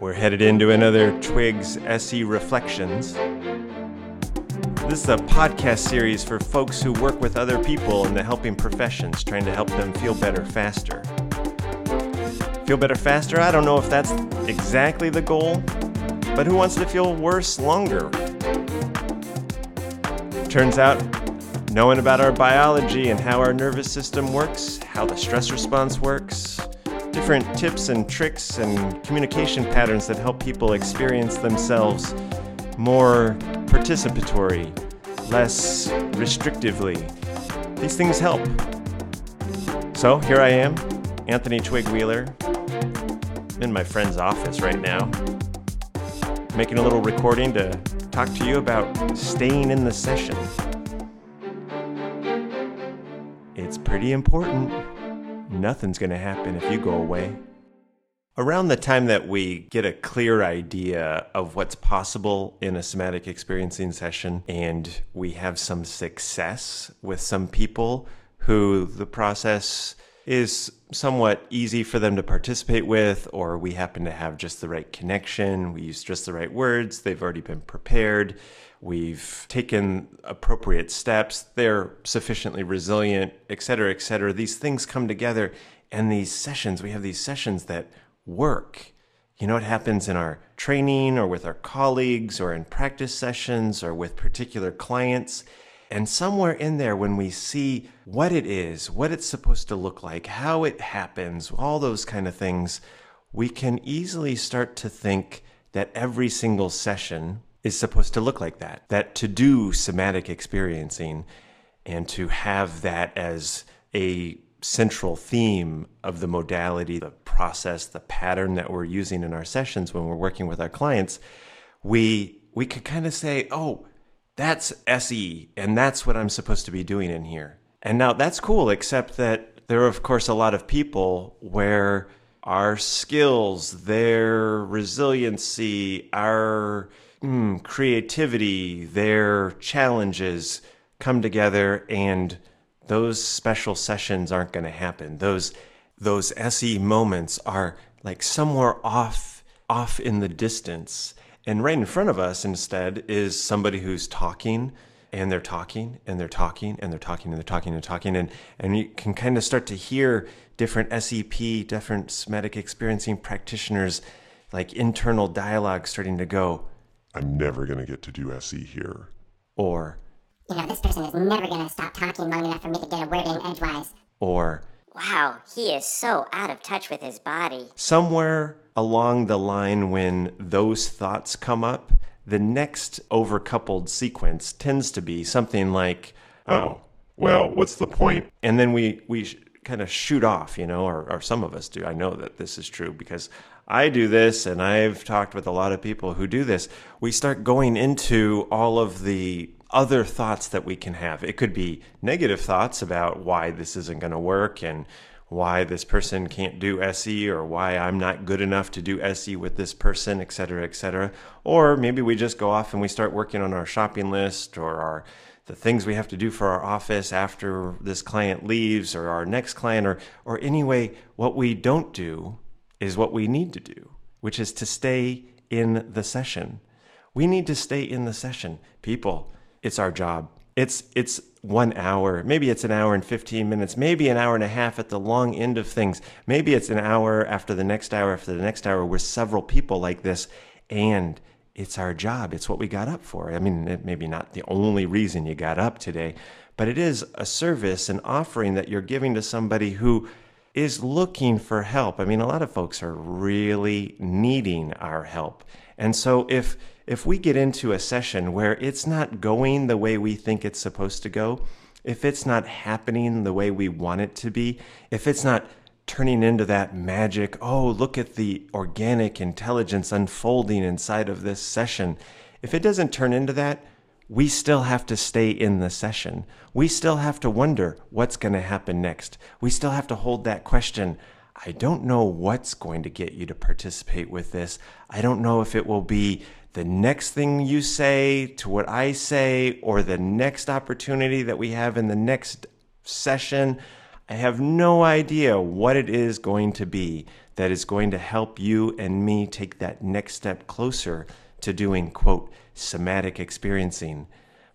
We're headed into another Twigs SE Reflections. This is a podcast series for folks who work with other people in the helping professions, trying to help them feel better faster. Feel better faster? I don't know if that's exactly the goal, but who wants to feel worse longer? Turns out, knowing about our biology and how our nervous system works, how the stress response works, different tips and tricks and communication patterns that help people experience themselves more participatory, less restrictively. These things help. So here I am, Anthony Twig Wheeler, in my friend's office right now, making a little recording to talk to you about staying in the session. It's pretty important. Nothing's going to happen if you go away. Around the time that we get a clear idea of what's possible in a somatic experiencing session and we have some success with some people who the process is somewhat easy for them to participate with, or we happen to have just the right connection, we use just the right words, they've already been prepared, we've taken appropriate steps, they're sufficiently resilient, et cetera, et cetera. These things come together, and these sessions, we have these sessions that work. You know what happens in our training or with our colleagues or in practice sessions or with particular clients and somewhere in there, when we see what it is, what it's supposed to look like, how it happens, all those kind of things, we can easily start to think that every single session is supposed to look like that. That to do somatic experiencing and to have that as a central theme of the modality, the process, the pattern that we're using in our sessions when we're working with our clients, we we could kind of say, oh, that's SE, and that's what I'm supposed to be doing in here. And now that's cool, except that there are, of course, a lot of people where our skills, their resiliency, our mm, creativity, their challenges come together, and those special sessions aren't going to happen. Those those SE moments are like somewhere off off in the distance and right in front of us instead is somebody who's talking and they're talking and they're talking and they're talking and they're talking and talking and and you can kind of start to hear different SEP, different somatic experiencing practitioners like internal dialogue starting to go. I'm never going to get to do SE here. Or you know, this person is never going to stop talking long enough for me to get a word in edgewise. Or Wow, he is so out of touch with his body. somewhere along the line when those thoughts come up, the next overcoupled sequence tends to be something like, Oh, oh well, what's the point? and then we we sh- kind of shoot off, you know, or, or some of us do. I know that this is true because I do this, and I've talked with a lot of people who do this. We start going into all of the other thoughts that we can have. It could be negative thoughts about why this isn't going to work and why this person can't do SE or why I'm not good enough to do SE with this person, et cetera, et cetera. Or maybe we just go off and we start working on our shopping list or our the things we have to do for our office after this client leaves or our next client or or anyway what we don't do is what we need to do which is to stay in the session we need to stay in the session people it's our job it's it's one hour maybe it's an hour and 15 minutes maybe an hour and a half at the long end of things maybe it's an hour after the next hour after the next hour we're several people like this and it's our job. It's what we got up for. I mean, it maybe not the only reason you got up today, but it is a service, an offering that you're giving to somebody who is looking for help. I mean, a lot of folks are really needing our help. And so if if we get into a session where it's not going the way we think it's supposed to go, if it's not happening the way we want it to be, if it's not turning into that magic, oh, look at the organic intelligence unfolding inside of this session. If it doesn't turn into that, we still have to stay in the session. We still have to wonder what's going to happen next. We still have to hold that question. I don't know what's going to get you to participate with this. I don't know if it will be the next thing you say to what I say or the next opportunity that we have in the next session. I have no idea what it is going to be that is going to help you and me take that next step closer to doing, quote, somatic experiencing.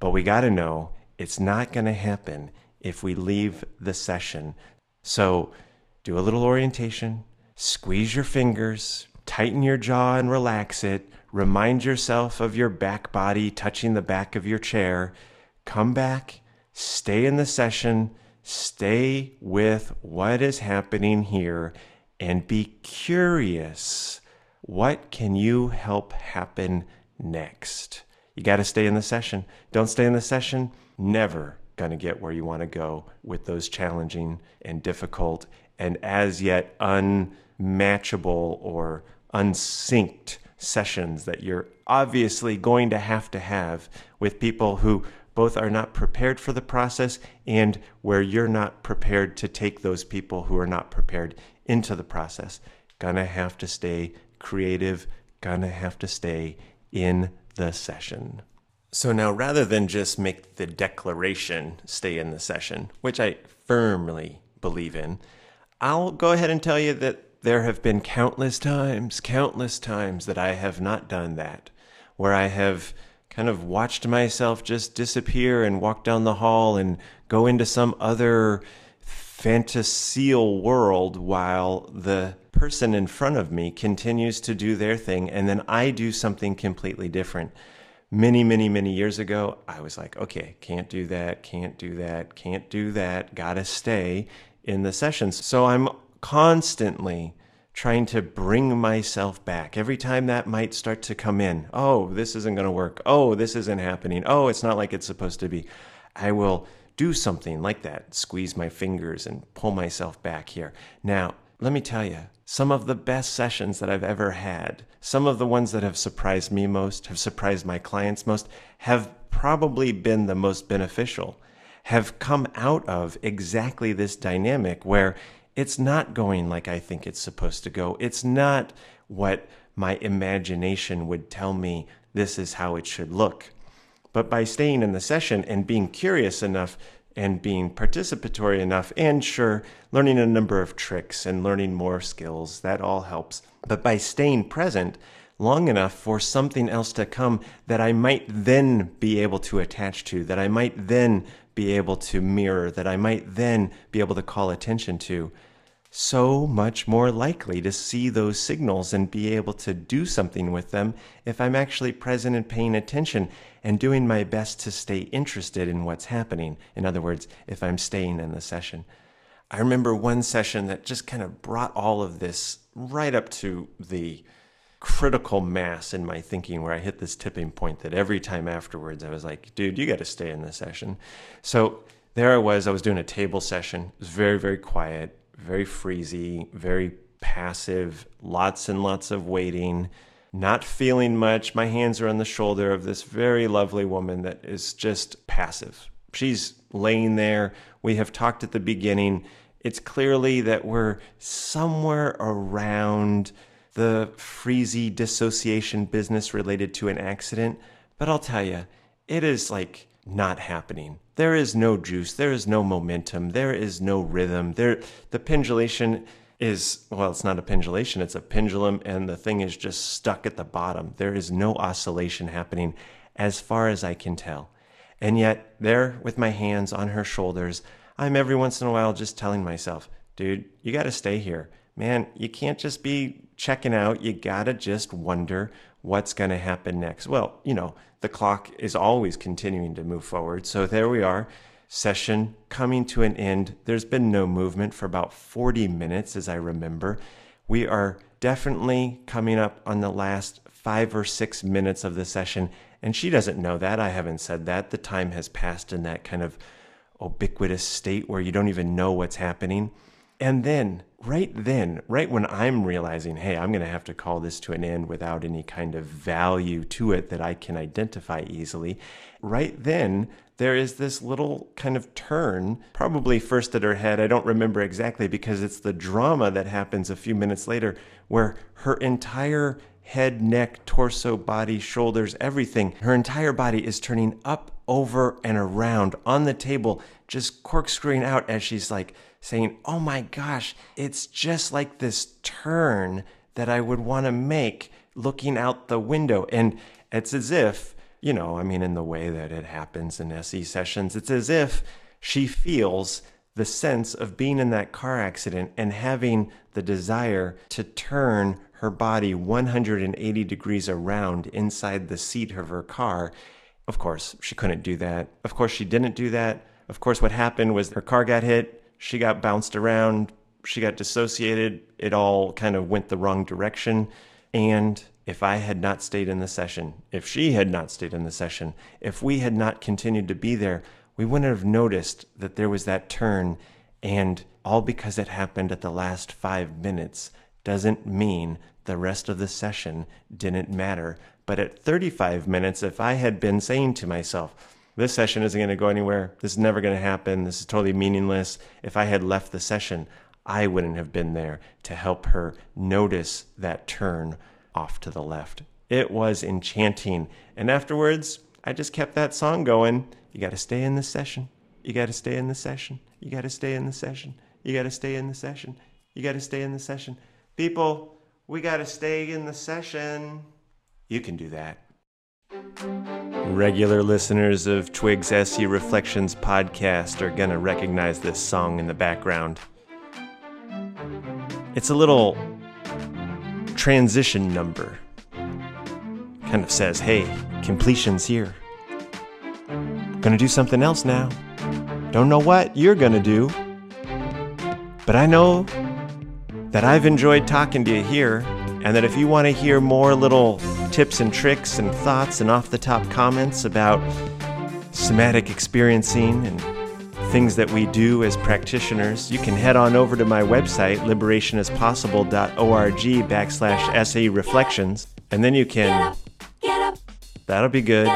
But we got to know it's not going to happen if we leave the session. So do a little orientation, squeeze your fingers, tighten your jaw and relax it. Remind yourself of your back body touching the back of your chair. Come back, stay in the session, stay with what is happening here, and be curious. What can you help happen next? You got to stay in the session. Don't stay in the session, never going to get where you want to go with those challenging and difficult and as yet unmatchable or unsynced sessions that you're obviously going to have to have with people who both are not prepared for the process and where you're not prepared to take those people who are not prepared into the process. Gonna have to stay creative, gonna have to stay in the session. So now, rather than just make the declaration stay in the session, which I firmly believe in, I'll go ahead and tell you that there have been countless times, countless times that I have not done that, where I have kind of watched myself just disappear and walk down the hall and go into some other fantasial world while the person in front of me continues to do their thing and then I do something completely different. Many, many, many years ago, I was like, okay, can't do that, can't do that, can't do that, gotta stay in the sessions. So I'm constantly trying to bring myself back every time that might start to come in. Oh, this isn't going to work. Oh, this isn't happening. Oh, it's not like it's supposed to be. I will do something like that, squeeze my fingers and pull myself back here. Now, let me tell you, some of the best sessions that I've ever had, some of the ones that have surprised me most, have surprised my clients most, have probably been the most beneficial, have come out of exactly this dynamic where it's not going like I think it's supposed to go. It's not what my imagination would tell me this is how it should look. But by staying in the session and being curious enough and being participatory enough, and sure, learning a number of tricks and learning more skills, that all helps. But by staying present long enough for something else to come that I might then be able to attach to, that I might then be able to mirror, that I might then be able to call attention to, so much more likely to see those signals and be able to do something with them if I'm actually present and paying attention and doing my best to stay interested in what's happening. In other words, if I'm staying in the session. I remember one session that just kind of brought all of this right up to the critical mass in my thinking where I hit this tipping point that every time afterwards I was like, dude, you got to stay in this session. So there I was, I was doing a table session. It was very, very quiet, very freezy, very passive, lots and lots of waiting, not feeling much. My hands are on the shoulder of this very lovely woman that is just passive. She's laying there. We have talked at the beginning. It's clearly that we're somewhere around the freezy dissociation business related to an accident, but I'll tell you, it is like not happening. There is no juice, there is no momentum, there is no rhythm. There the pendulation is well, it's not a pendulation, it's a pendulum and the thing is just stuck at the bottom. There is no oscillation happening as far as I can tell. And yet, there with my hands on her shoulders, I'm every once in a while just telling myself, dude, you got to stay here. Man, you can't just be checking out, you gotta just wonder what's gonna happen next. Well, you know, the clock is always continuing to move forward. So there we are, session coming to an end. There's been no movement for about 40 minutes, as I remember. We are definitely coming up on the last five or six minutes of the session. And she doesn't know that. I haven't said that. The time has passed in that kind of ubiquitous state where you don't even know what's happening. And then, right then, right when I'm realizing, hey, I'm going to have to call this to an end without any kind of value to it that I can identify easily, right then, there is this little kind of turn, probably first at her head. I don't remember exactly because it's the drama that happens a few minutes later where her entire head, neck, torso, body, shoulders, everything, her entire body is turning up over and around on the table, just corkscrewing out as she's like saying, Oh my gosh, it's just like this turn that I would want to make looking out the window. And it's as if, you know, I mean, in the way that it happens in SE sessions, it's as if she feels the sense of being in that car accident and having the desire to turn her body 180 degrees around inside the seat of her car. Of course, she couldn't do that. Of course, she didn't do that. Of course, what happened was her car got hit, she got bounced around, she got dissociated. It all kind of went the wrong direction. And if I had not stayed in the session, if she had not stayed in the session, if we had not continued to be there, we wouldn't have noticed that there was that turn. And all because it happened at the last five minutes doesn't mean the rest of the session didn't matter. But at 35 minutes, if I had been saying to myself, this session isn't going to go anywhere, this is never going to happen, this is totally meaningless, if I had left the session, I wouldn't have been there to help her notice that turn off to the left. It was enchanting. And afterwards, I just kept that song going. You got to stay in the session. You got to stay in the session. You got to stay in the session. You got to stay in the session. You got to stay in the session. People, we got to stay in the session. You can do that. Regular listeners of Twig's SE Reflections podcast are going to recognize this song in the background. It's a little transition number. Kind of says, hey, completion's here. Gonna do something else now. Don't know what you're gonna do. But I know that I've enjoyed talking to you here, and that if you want to hear more little tips and tricks and thoughts and off the top comments about somatic experiencing and things that we do as practitioners, you can head on over to my website, liberationispossible.org backslash SE reflections, and then you can. That'll be good.